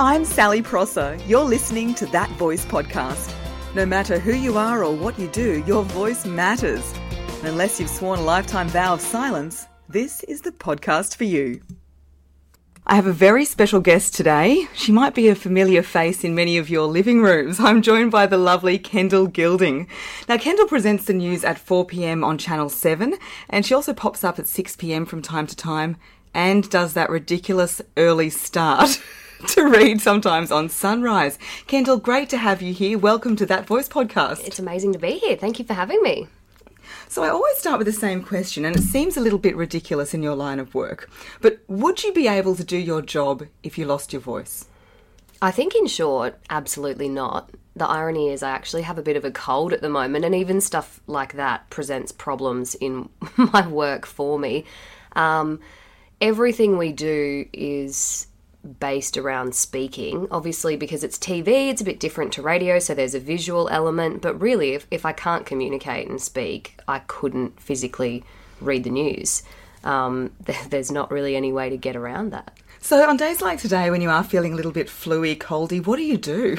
I'm Sally Prosser. You're listening to That Voice podcast. No matter who you are or what you do, your voice matters. Unless you've sworn a lifetime vow of silence, this is the podcast for you. I have a very special guest today. She might be a familiar face in many of your living rooms. I'm joined by the lovely Kendall Gilding. Now, Kendall presents the news at 4 pm on Channel 7, and she also pops up at 6 pm from time to time and does that ridiculous early start. to read sometimes on Sunrise. Kendall, great to have you here. Welcome to That Voice podcast. It's amazing to be here. Thank you for having me. So, I always start with the same question, and it seems a little bit ridiculous in your line of work. But would you be able to do your job if you lost your voice? I think, in short, absolutely not. The irony is, I actually have a bit of a cold at the moment, and even stuff like that presents problems in my work for me. Um, everything we do is based around speaking. Obviously, because it's TV, it's a bit different to radio, so there's a visual element. But really, if, if I can't communicate and speak, I couldn't physically read the news. Um, there's not really any way to get around that. So, on days like today, when you are feeling a little bit fluey, coldy, what do you do?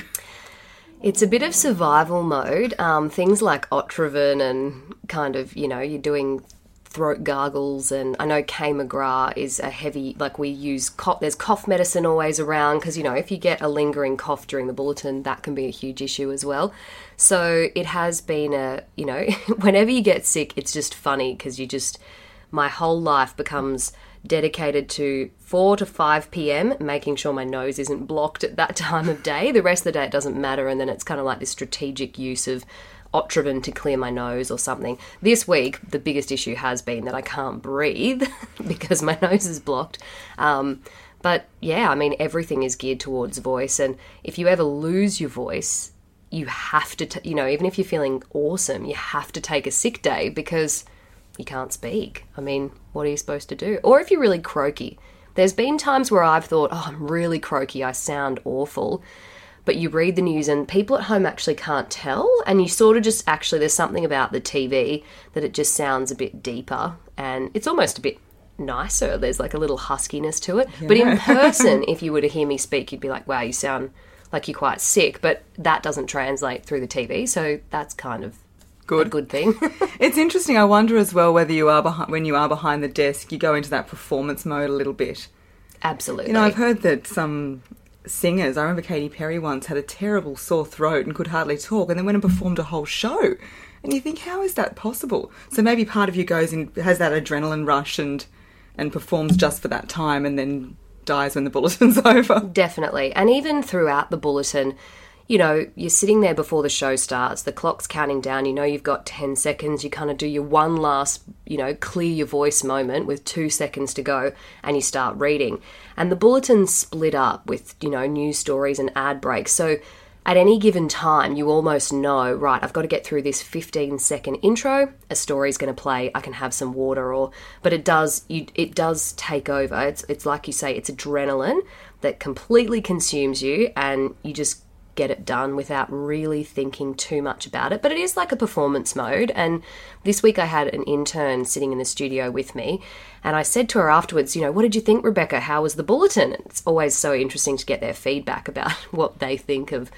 It's a bit of survival mode. Um, things like Otrivin and kind of, you know, you're doing throat gargles and I know Kay McGrath is a heavy like we use cough there's cough medicine always around because you know if you get a lingering cough during the bulletin that can be a huge issue as well. So it has been a you know whenever you get sick it's just funny because you just my whole life becomes dedicated to 4 to 5 p.m., making sure my nose isn't blocked at that time of day. The rest of the day, it doesn't matter. And then it's kind of like this strategic use of Otrivin to clear my nose or something. This week, the biggest issue has been that I can't breathe because my nose is blocked. Um, but yeah, I mean, everything is geared towards voice. And if you ever lose your voice, you have to, t- you know, even if you're feeling awesome, you have to take a sick day because you can't speak. I mean, what are you supposed to do? Or if you're really croaky. There's been times where I've thought, oh, I'm really croaky, I sound awful but you read the news and people at home actually can't tell and you sort of just actually there's something about the TV that it just sounds a bit deeper and it's almost a bit nicer there's like a little huskiness to it yeah. but in person if you were to hear me speak you'd be like wow you sound like you're quite sick but that doesn't translate through the TV so that's kind of good a good thing it's interesting i wonder as well whether you are behind when you are behind the desk you go into that performance mode a little bit Absolutely. You know, I've heard that some singers. I remember Katy Perry once had a terrible sore throat and could hardly talk, and then went and performed a whole show. And you think, how is that possible? So maybe part of you goes and has that adrenaline rush and and performs just for that time, and then dies when the bulletin's over. Definitely, and even throughout the bulletin, you know, you're sitting there before the show starts, the clock's counting down, you know you've got 10 seconds, you kind of do your one last, you know, clear your voice moment with two seconds to go, and you start reading. And the bulletin's split up with, you know, news stories and ad breaks. So at any given time, you almost know, right, I've got to get through this 15 second intro, a story's going to play, I can have some water or but it does you it does take over. It's it's like you say it's adrenaline that completely consumes you and you just get it done without really thinking too much about it. But it is like a performance mode. And this week I had an intern sitting in the studio with me, and I said to her afterwards, you know, what did you think, Rebecca? How was the bulletin? It's always so interesting to get their feedback about what they think of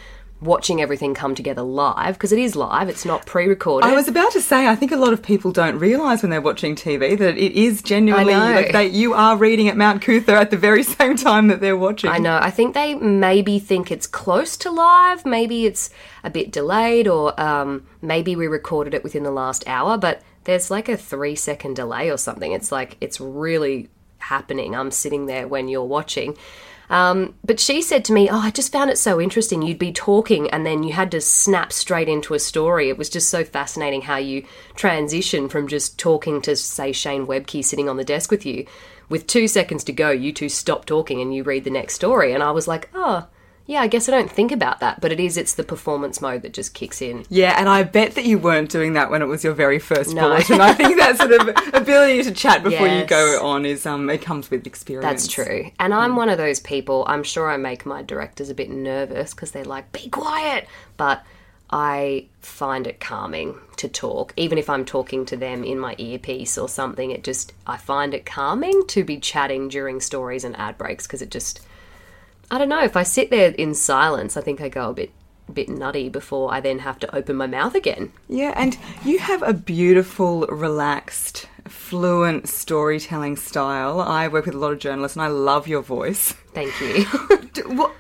watching everything come together live because it is live it's not pre-recorded. I was about to say i think a lot of people don't realize when they're watching tv that it is genuinely like they, you are reading at mount coot-tha at the very same time that they're watching. I know. I think they maybe think it's close to live maybe it's a bit delayed or um, maybe we recorded it within the last hour but there's like a three second delay or something. It's like it's really happening. I'm sitting there when you're watching um, but she said to me, Oh, I just found it so interesting. You'd be talking and then you had to snap straight into a story. It was just so fascinating how you transition from just talking to, say, Shane Webcke sitting on the desk with you. With two seconds to go, you two stop talking and you read the next story. And I was like, Oh, yeah, I guess I don't think about that, but it is, it's the performance mode that just kicks in. Yeah, and I bet that you weren't doing that when it was your very first no. bulletin. I think that sort of ability to chat before yes. you go on is, um, it comes with experience. That's true. And I'm mm. one of those people, I'm sure I make my directors a bit nervous because they're like, be quiet. But I find it calming to talk, even if I'm talking to them in my earpiece or something. It just, I find it calming to be chatting during stories and ad breaks because it just, I don't know if I sit there in silence. I think I go a bit bit nutty before I then have to open my mouth again. Yeah, and you have a beautiful, relaxed, fluent storytelling style. I work with a lot of journalists and I love your voice. Thank you. what,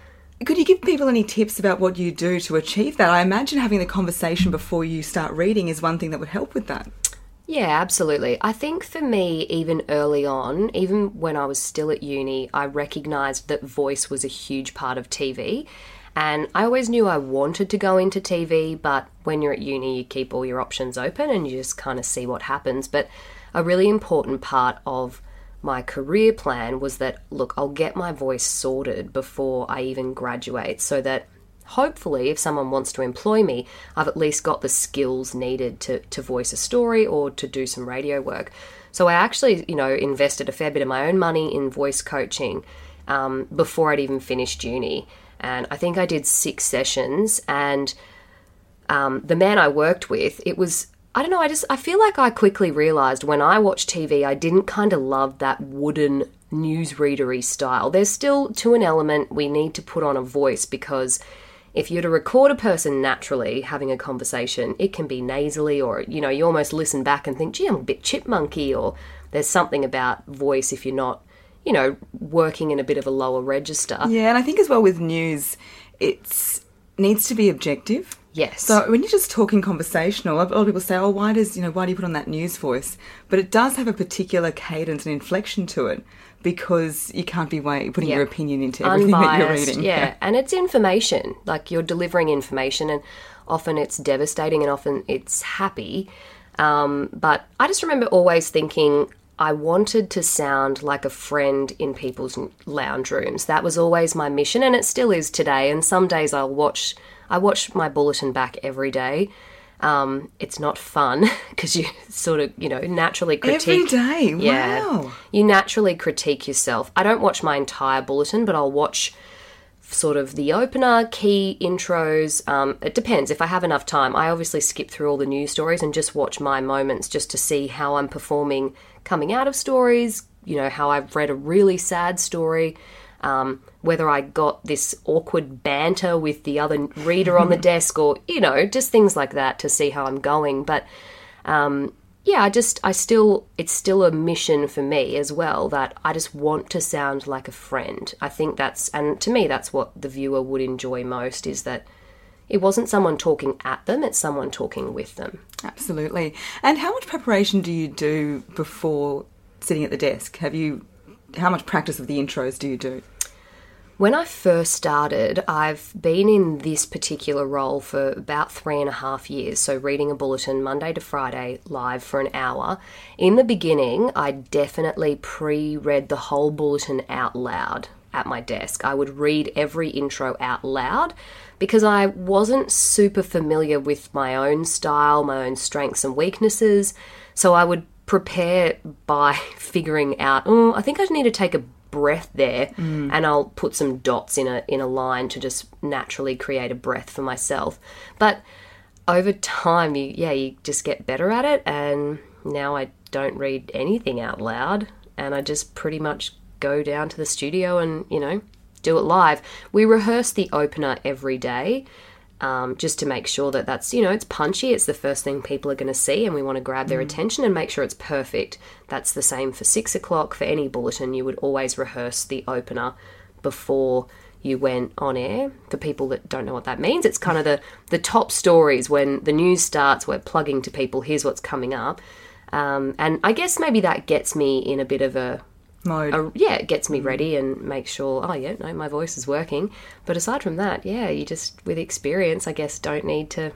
could you give people any tips about what you do to achieve that? I imagine having the conversation before you start reading is one thing that would help with that. Yeah, absolutely. I think for me, even early on, even when I was still at uni, I recognised that voice was a huge part of TV. And I always knew I wanted to go into TV, but when you're at uni, you keep all your options open and you just kind of see what happens. But a really important part of my career plan was that look, I'll get my voice sorted before I even graduate so that hopefully, if someone wants to employ me, I've at least got the skills needed to, to voice a story or to do some radio work. So I actually, you know, invested a fair bit of my own money in voice coaching um, before I'd even finished uni and I think I did six sessions. And um, the man I worked with, it was I don't know. I just I feel like I quickly realized when I watched TV, I didn't kind of love that wooden newsreadery style. There's still to an element we need to put on a voice because if you're to record a person naturally having a conversation, it can be nasally or you know you almost listen back and think, gee, I'm a bit chipmunky or there's something about voice if you're not you know, working in a bit of a lower register. Yeah, and I think as well with news, it needs to be objective. Yes. So when you're just talking conversational, a lot of people say, "Oh, why does you know why do you put on that news voice?" But it does have a particular cadence and inflection to it because you can't be putting your opinion into everything Unbiased, that you're reading. Yeah. yeah, and it's information. Like you're delivering information, and often it's devastating, and often it's happy. Um, but I just remember always thinking, I wanted to sound like a friend in people's lounge rooms. That was always my mission, and it still is today. And some days I'll watch, I watch my bulletin back every day. Um, it's not fun because you sort of, you know, naturally critique. Every day, yeah, wow. You naturally critique yourself. I don't watch my entire bulletin, but I'll watch sort of the opener, key intros. Um, it depends. If I have enough time, I obviously skip through all the news stories and just watch my moments just to see how I'm performing coming out of stories, you know, how I've read a really sad story, um, whether I got this awkward banter with the other reader on the desk, or, you know, just things like that to see how I'm going. But um, yeah, I just, I still, it's still a mission for me as well that I just want to sound like a friend. I think that's, and to me, that's what the viewer would enjoy most is that it wasn't someone talking at them, it's someone talking with them. Absolutely. And how much preparation do you do before sitting at the desk? Have you, how much practice of the intros do you do? When I first started, I've been in this particular role for about three and a half years. So, reading a bulletin Monday to Friday live for an hour. In the beginning, I definitely pre read the whole bulletin out loud at my desk. I would read every intro out loud because I wasn't super familiar with my own style, my own strengths and weaknesses. So I would prepare by figuring out, oh, I think I need to take a breath there mm. and I'll put some dots in a in a line to just naturally create a breath for myself. But over time you yeah, you just get better at it and now I don't read anything out loud and I just pretty much go down to the studio and, you know, do it live. We rehearse the opener every day. Um, just to make sure that that's you know it's punchy it's the first thing people are going to see and we want to grab their mm. attention and make sure it's perfect. That's the same for six o'clock. For any bulletin you would always rehearse the opener before you went on air. For people that don't know what that means it's kind of the the top stories when the news starts we're plugging to people here's what's coming up. Um, and i guess maybe that gets me in a bit of a mode. A, yeah, it gets me ready and makes sure, oh, yeah, no, my voice is working. But aside from that, yeah, you just, with experience, I guess, don't need to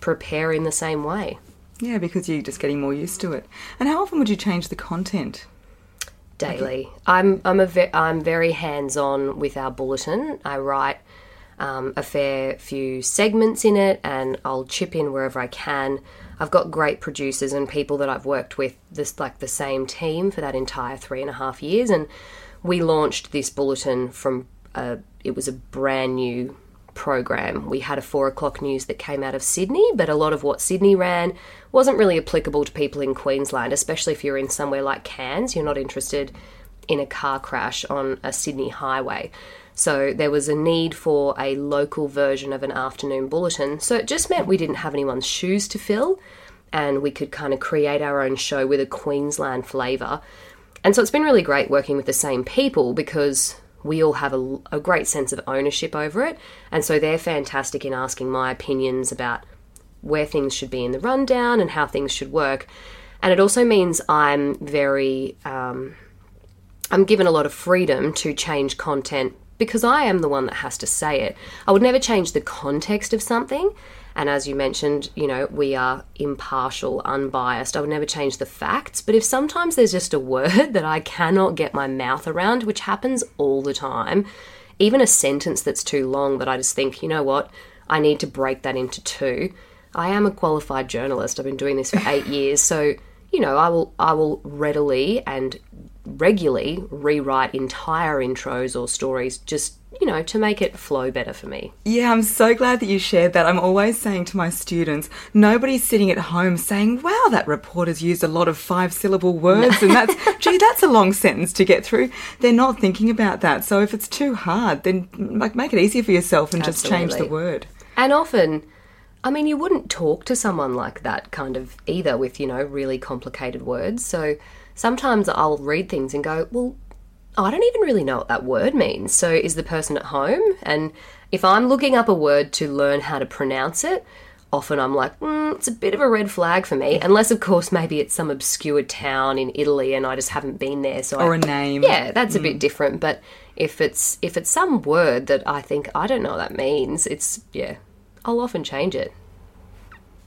prepare in the same way. Yeah, because you're just getting more used to it. And how often would you change the content? Daily. I'm I'm a ve- I'm very hands on with our bulletin. I write um, a fair few segments in it, and I'll chip in wherever I can. I've got great producers and people that I've worked with this like the same team for that entire three and a half years, and we launched this bulletin from a, it was a brand new program. We had a four o'clock news that came out of Sydney, but a lot of what Sydney ran wasn't really applicable to people in Queensland, especially if you're in somewhere like Cairns. You're not interested in a car crash on a Sydney highway. So there was a need for a local version of an afternoon bulletin. So it just meant we didn't have anyone's shoes to fill and we could kind of create our own show with a Queensland flavour. And so it's been really great working with the same people because we all have a, a, great sense of ownership over it. And so they're fantastic in asking my opinions about where things should be in the rundown and how things should work. And it also means I'm very, um, I'm given a lot of freedom to change content because I am the one that has to say it. I would never change the context of something. And as you mentioned, you know, we are impartial, unbiased. I would never change the facts. But if sometimes there's just a word that I cannot get my mouth around, which happens all the time, even a sentence that's too long that I just think, you know what, I need to break that into two. I am a qualified journalist. I've been doing this for eight years. So, you know, I will I will readily and regularly rewrite entire intros or stories just you know, to make it flow better for me. Yeah, I'm so glad that you shared that. I'm always saying to my students, nobody's sitting at home saying, wow, that reporter's used a lot of five syllable words and that's, gee, that's a long sentence to get through. They're not thinking about that. So if it's too hard, then like make it easier for yourself and Absolutely. just change the word. And often, I mean, you wouldn't talk to someone like that kind of either with, you know, really complicated words. So sometimes I'll read things and go, well, I don't even really know what that word means. So is the person at home? And if I'm looking up a word to learn how to pronounce it, often I'm like, mm, it's a bit of a red flag for me. Unless, of course, maybe it's some obscure town in Italy and I just haven't been there. So or I, a name. Yeah, that's mm. a bit mm. different. But if it's if it's some word that I think I don't know what that means, it's yeah, I'll often change it.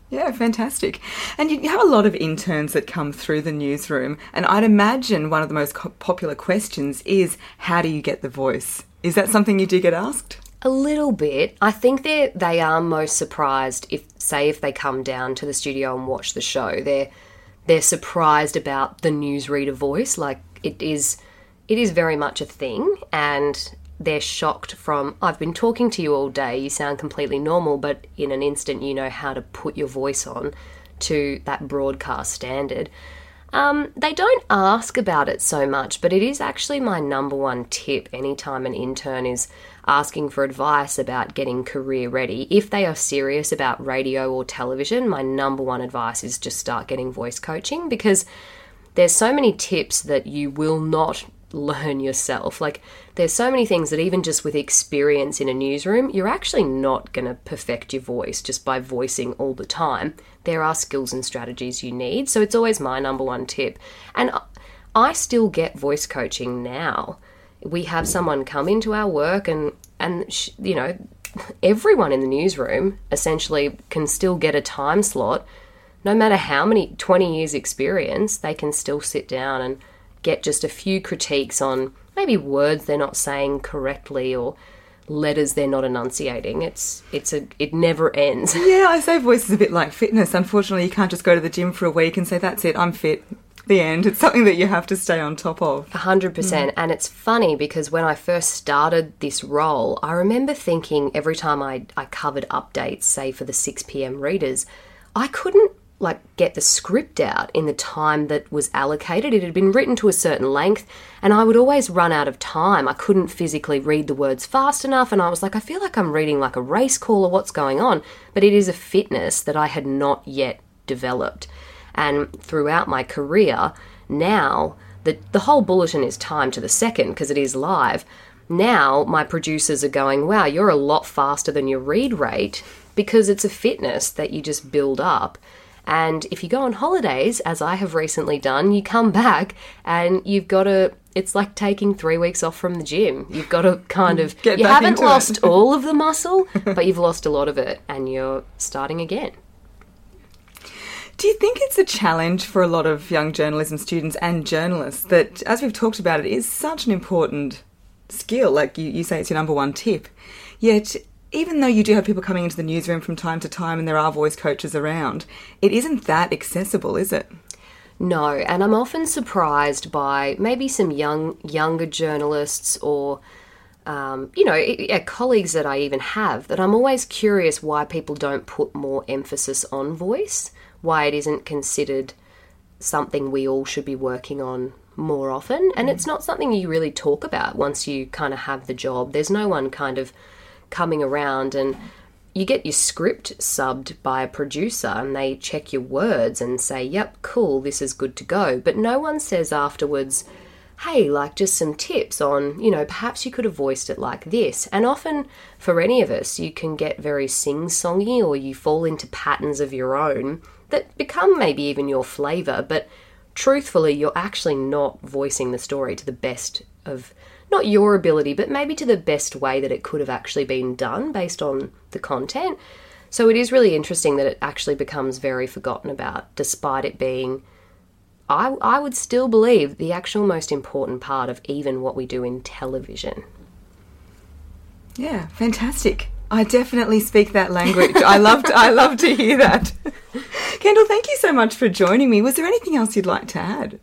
Yeah, fantastic. And you have a lot of interns that come through the newsroom, and I'd imagine one of the most popular questions is how do you get the voice? Is that something you do get asked? A little bit. I think they they are most surprised if say if they come down to the studio and watch the show. They're they're surprised about the newsreader voice. Like it is it is very much a thing and they're shocked from I've been talking to you all day, you sound completely normal, but in an instant you know how to put your voice on to that broadcast standard. Um, they don't ask about it so much, but it is actually my number one tip anytime an intern is asking for advice about getting career ready. If they are serious about radio or television, my number one advice is just start getting voice coaching because there's so many tips that you will not learn yourself. Like, there's so many things that even just with experience in a newsroom, you're actually not going to perfect your voice just by voicing all the time. There are skills and strategies you need. So, it's always my number one tip. And I still get voice coaching now. We have someone come into our work, and, and you know, everyone in the newsroom essentially can still get a time slot. No matter how many 20 years experience, they can still sit down and get just a few critiques on maybe words they're not saying correctly or letters they're not enunciating. It's it's a it never ends. Yeah, I say voice is a bit like fitness. Unfortunately, you can't just go to the gym for a week and say that's it, I'm fit. The end. It's something that you have to stay on top of. 100%. Mm. And it's funny because when I first started this role, I remember thinking every time I, I covered updates, say for the 6 p.m. readers, I couldn't like get the script out in the time that was allocated. It had been written to a certain length, and I would always run out of time. I couldn't physically read the words fast enough, and I was like, I feel like I'm reading like a race call or what's going on. But it is a fitness that I had not yet developed. And throughout my career, now the, the whole bulletin is timed to the second because it is live. Now my producers are going, wow, you're a lot faster than your read rate because it's a fitness that you just build up and if you go on holidays, as I have recently done, you come back and you've got to it's like taking three weeks off from the gym. You've got to kind of Get you haven't lost it. all of the muscle, but you've lost a lot of it and you're starting again. Do you think it's a challenge for a lot of young journalism students and journalists that, as we've talked about, it is such an important skill? Like you, you say, it's your number one tip. Yet even though you do have people coming into the newsroom from time to time and there are voice coaches around, it isn't that accessible, is it? No, and I'm often surprised by maybe some young younger journalists or um, you know, yeah, colleagues that I even have that I'm always curious why people don't put more emphasis on voice, why it isn't considered something we all should be working on more often. And it's not something you really talk about once you kind of have the job. There's no one kind of coming around and you get your script subbed by a producer and they check your words and say, yep, cool, this is good to go. But no one says afterwards, hey, like just some tips on, you know, perhaps you could have voiced it like this. And often for any of us, you can get very sing songy or you fall into patterns of your own that become maybe even your flavour. But truthfully, you're actually not voicing the story to the best of not your ability, but maybe to the best way that it could have actually been done based on the content. So it is really interesting that it actually becomes very forgotten about, despite it being, I, I would still believe, the actual most important part of even what we do in television. Yeah, fantastic. I definitely speak that language. I love to, I love to hear that. Kendall, thank you so much for joining me. Was there anything else you'd like to add?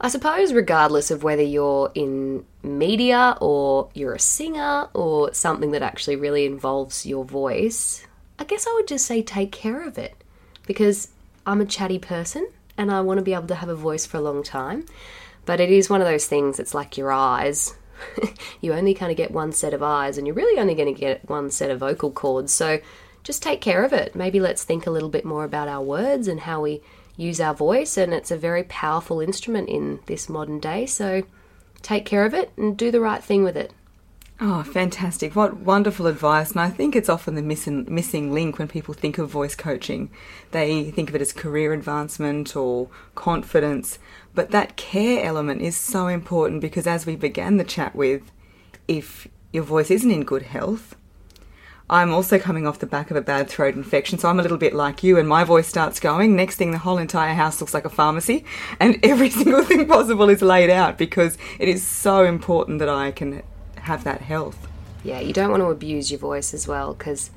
I suppose, regardless of whether you're in media or you're a singer or something that actually really involves your voice, I guess I would just say take care of it because I'm a chatty person and I want to be able to have a voice for a long time. But it is one of those things, it's like your eyes. you only kind of get one set of eyes and you're really only going to get one set of vocal cords. So just take care of it. Maybe let's think a little bit more about our words and how we use our voice, and it's a very powerful instrument in this modern day. So take care of it and do the right thing with it. Oh, fantastic. What wonderful advice. And I think it's often the missing, missing link when people think of voice coaching. They think of it as career advancement or confidence. But that care element is so important because, as we began the chat with, if your voice isn't in good health, I'm also coming off the back of a bad throat infection, so I'm a little bit like you, and my voice starts going. Next thing, the whole entire house looks like a pharmacy, and every single thing possible is laid out because it is so important that I can have that health. Yeah, you don't want to abuse your voice as well because,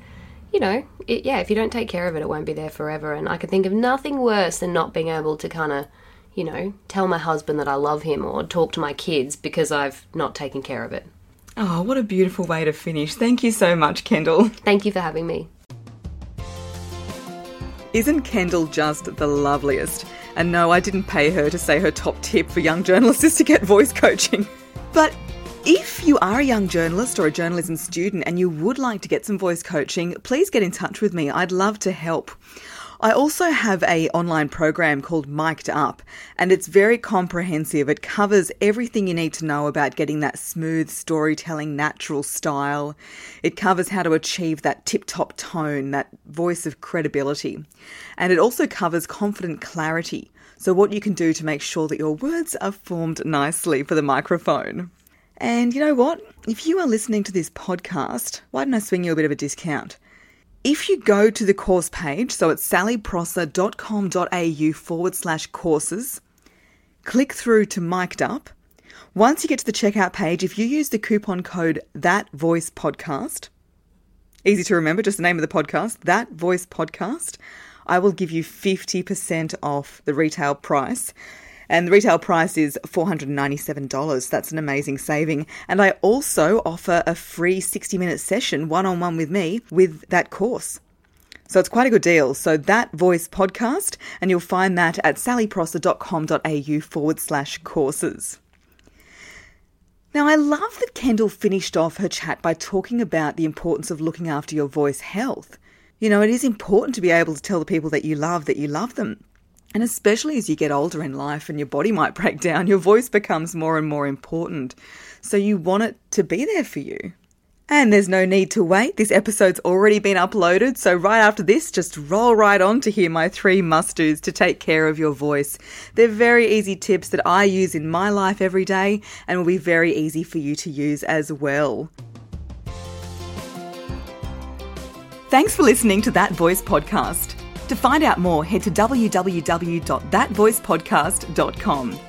you know, it, yeah, if you don't take care of it, it won't be there forever. And I can think of nothing worse than not being able to kind of, you know, tell my husband that I love him or talk to my kids because I've not taken care of it. Oh, what a beautiful way to finish. Thank you so much, Kendall. Thank you for having me. Isn't Kendall just the loveliest? And no, I didn't pay her to say her top tip for young journalists is to get voice coaching. But if you are a young journalist or a journalism student and you would like to get some voice coaching, please get in touch with me. I'd love to help. I also have a online program called Mic'd Up and it's very comprehensive. It covers everything you need to know about getting that smooth storytelling natural style. It covers how to achieve that tip-top tone, that voice of credibility. And it also covers confident clarity. So what you can do to make sure that your words are formed nicely for the microphone. And you know what? If you are listening to this podcast, why don't I swing you a bit of a discount? If you go to the course page, so it's sallyprosser.com.au forward slash courses, click through to Mic'd Up. Once you get to the checkout page, if you use the coupon code That Voice Podcast, easy to remember, just the name of the podcast, That Voice Podcast, I will give you 50% off the retail price. And the retail price is $497. That's an amazing saving. And I also offer a free 60 minute session one on one with me with that course. So it's quite a good deal. So that voice podcast, and you'll find that at sallyprosser.com.au forward slash courses. Now, I love that Kendall finished off her chat by talking about the importance of looking after your voice health. You know, it is important to be able to tell the people that you love that you love them. And especially as you get older in life and your body might break down, your voice becomes more and more important. So you want it to be there for you. And there's no need to wait. This episode's already been uploaded. So right after this, just roll right on to hear my three must do's to take care of your voice. They're very easy tips that I use in my life every day and will be very easy for you to use as well. Thanks for listening to That Voice podcast. To find out more, head to www.thatvoicepodcast.com.